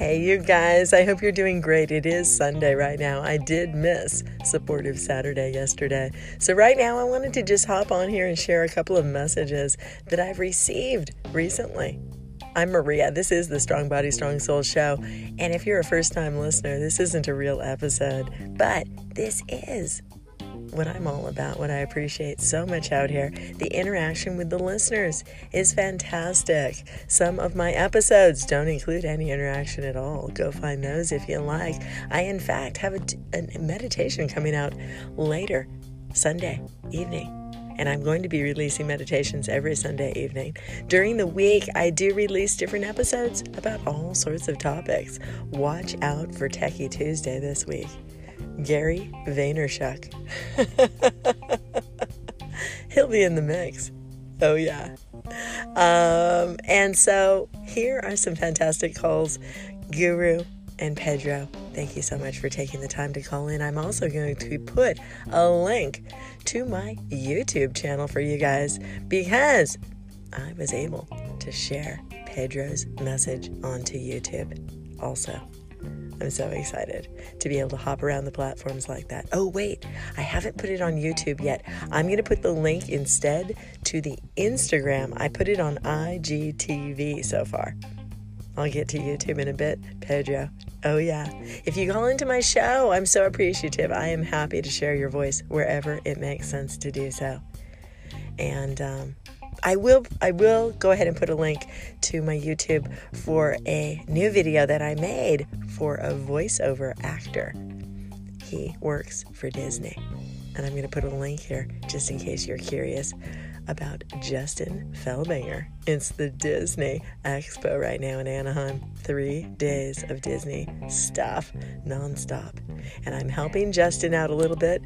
Hey, you guys, I hope you're doing great. It is Sunday right now. I did miss Supportive Saturday yesterday. So, right now, I wanted to just hop on here and share a couple of messages that I've received recently. I'm Maria. This is the Strong Body, Strong Soul show. And if you're a first time listener, this isn't a real episode, but this is what I'm all about, what I appreciate so much out here. The interaction with the listeners is fantastic. Some of my episodes don't include any interaction at all. Go find those if you like. I, in fact, have a, a meditation coming out later, Sunday evening and I'm going to be releasing meditations every Sunday evening. During the week, I do release different episodes about all sorts of topics. Watch out for Techie Tuesday this week. Gary Vaynerchuk. He'll be in the mix. Oh, yeah. Um, and so here are some fantastic calls. Guru and Pedro, thank you so much for taking the time to call in. I'm also going to put a link to my YouTube channel for you guys because I was able to share Pedro's message onto YouTube also. I'm so excited to be able to hop around the platforms like that. Oh, wait, I haven't put it on YouTube yet. I'm going to put the link instead to the Instagram. I put it on IGTV so far. I'll get to YouTube in a bit, Pedro. Oh, yeah. If you call into my show, I'm so appreciative. I am happy to share your voice wherever it makes sense to do so. And um, I will I will go ahead and put a link to my YouTube for a new video that I made for a voiceover actor. He works for Disney. And I'm going to put a link here just in case you're curious about Justin Felbinger. It's the Disney Expo right now in Anaheim. Three days of Disney stuff nonstop. And I'm helping Justin out a little bit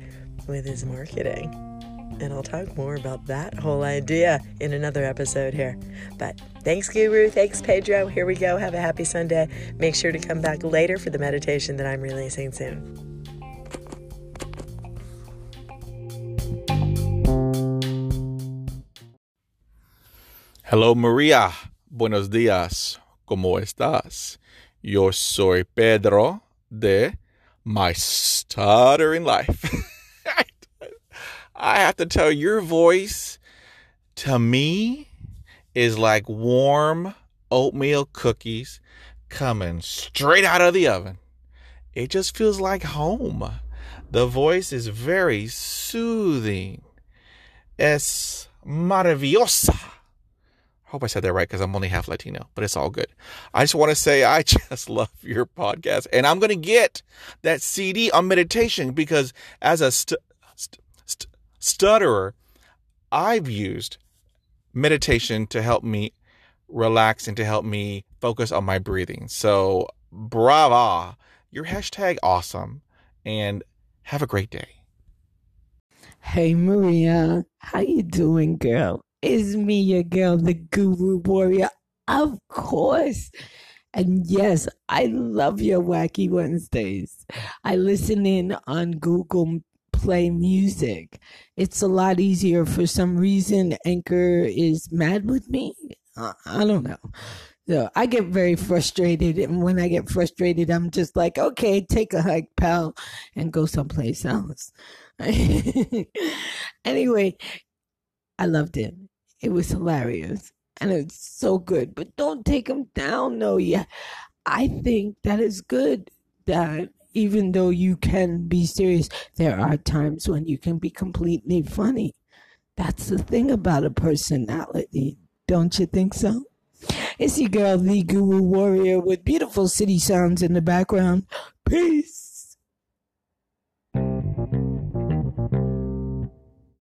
with his marketing. And I'll talk more about that whole idea in another episode here. But thanks, Guru. Thanks, Pedro. Here we go. Have a happy Sunday. Make sure to come back later for the meditation that I'm releasing soon. Hello, Maria. Buenos días. ¿Cómo estás? Yo soy Pedro de My Stuttering Life. I have to tell you, your voice to me is like warm oatmeal cookies coming straight out of the oven. It just feels like home. The voice is very soothing. Es maravillosa. I hope I said that right because I'm only half Latino, but it's all good. I just want to say I just love your podcast, and I'm going to get that CD on meditation because as a st- stutterer, I've used meditation to help me relax and to help me focus on my breathing. So, brava, your hashtag awesome, and have a great day. Hey Maria, how you doing, girl? It's me, your girl, the Guru Warrior, of course. And yes, I love your Wacky Wednesdays. I listen in on Google Play Music. It's a lot easier. For some reason, Anchor is mad with me. I don't know. So I get very frustrated. And when I get frustrated, I'm just like, okay, take a hike, pal, and go someplace else. anyway, I loved it. It was hilarious and it's so good. But don't take them down, though. Yeah, I think that is good that even though you can be serious, there are times when you can be completely funny. That's the thing about a personality. Don't you think so? It's your girl, the Guru Warrior, with beautiful city sounds in the background. Peace.